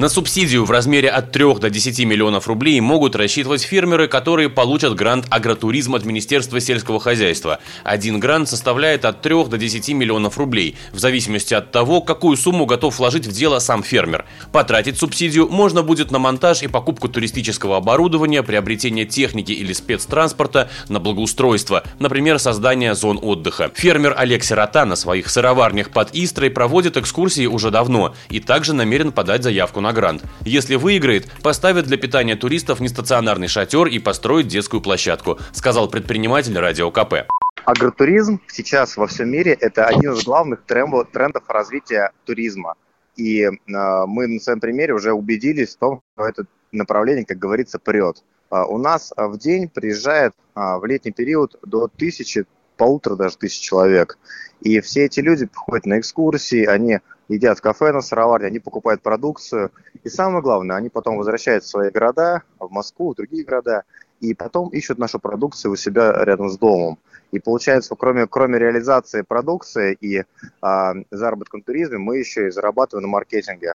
На субсидию в размере от 3 до 10 миллионов рублей могут рассчитывать фермеры, которые получат грант «Агротуризм» от Министерства сельского хозяйства. Один грант составляет от 3 до 10 миллионов рублей, в зависимости от того, какую сумму готов вложить в дело сам фермер. Потратить субсидию можно будет на монтаж и покупку туристического оборудования, приобретение техники или спецтранспорта, на благоустройство, например, создание зон отдыха. Фермер Олег Сирота на своих сыроварнях под Истрой проводит экскурсии уже давно и также намерен подать заявку на на. Если выиграет, поставит для питания туристов нестационарный шатер и построит детскую площадку, сказал предприниматель Радио КП. Агротуризм сейчас во всем мире – это один из главных трендов развития туризма. И э, мы на своем примере уже убедились в том, что это направление, как говорится, прет. Э, у нас в день приезжает э, в летний период до тысячи, полутора даже тысяч человек. И все эти люди приходят на экскурсии, они едят в кафе на сыроварне, они покупают продукцию. И самое главное, они потом возвращаются в свои города, в Москву, в другие города, и потом ищут нашу продукцию у себя рядом с домом. И получается, кроме, кроме реализации продукции и а, заработка в туризме, мы еще и зарабатываем на маркетинге.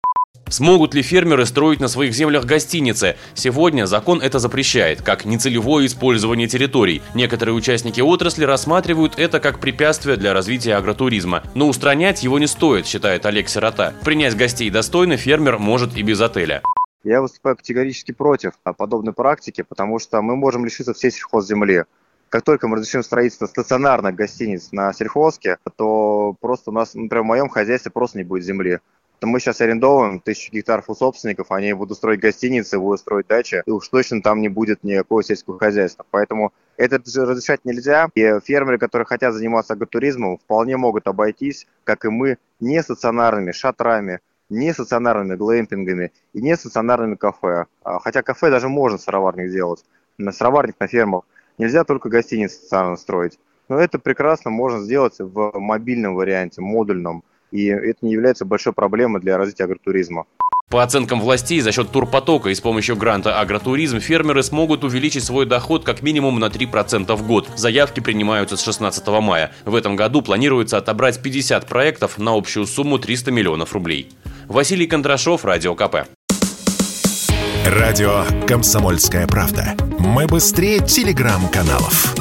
Смогут ли фермеры строить на своих землях гостиницы? Сегодня закон это запрещает, как нецелевое использование территорий. Некоторые участники отрасли рассматривают это как препятствие для развития агротуризма. Но устранять его не стоит, считает Олег Сирота. Принять гостей достойно фермер может и без отеля. Я выступаю категорически против подобной практики, потому что мы можем лишиться всей сельхозземли. Как только мы разрешим строительство стационарных гостиниц на сельхозке, то просто у нас, например, в моем хозяйстве просто не будет земли мы сейчас арендовываем тысячу гектаров у собственников, они будут строить гостиницы, будут строить дачи, и уж точно там не будет никакого сельского хозяйства. Поэтому это разрешать нельзя, и фермеры, которые хотят заниматься агротуризмом, вполне могут обойтись, как и мы, не стационарными шатрами, не стационарными глэмпингами и не стационарными кафе. А, хотя кафе даже можно сыроварник сделать. На сыроварник на фермах нельзя только гостиницы строить. Но это прекрасно можно сделать в мобильном варианте, модульном и это не является большой проблемой для развития агротуризма. По оценкам властей, за счет турпотока и с помощью гранта «Агротуризм» фермеры смогут увеличить свой доход как минимум на 3% в год. Заявки принимаются с 16 мая. В этом году планируется отобрать 50 проектов на общую сумму 300 миллионов рублей. Василий Кондрашов, Радио КП. Радио «Комсомольская правда». Мы быстрее телеграм-каналов.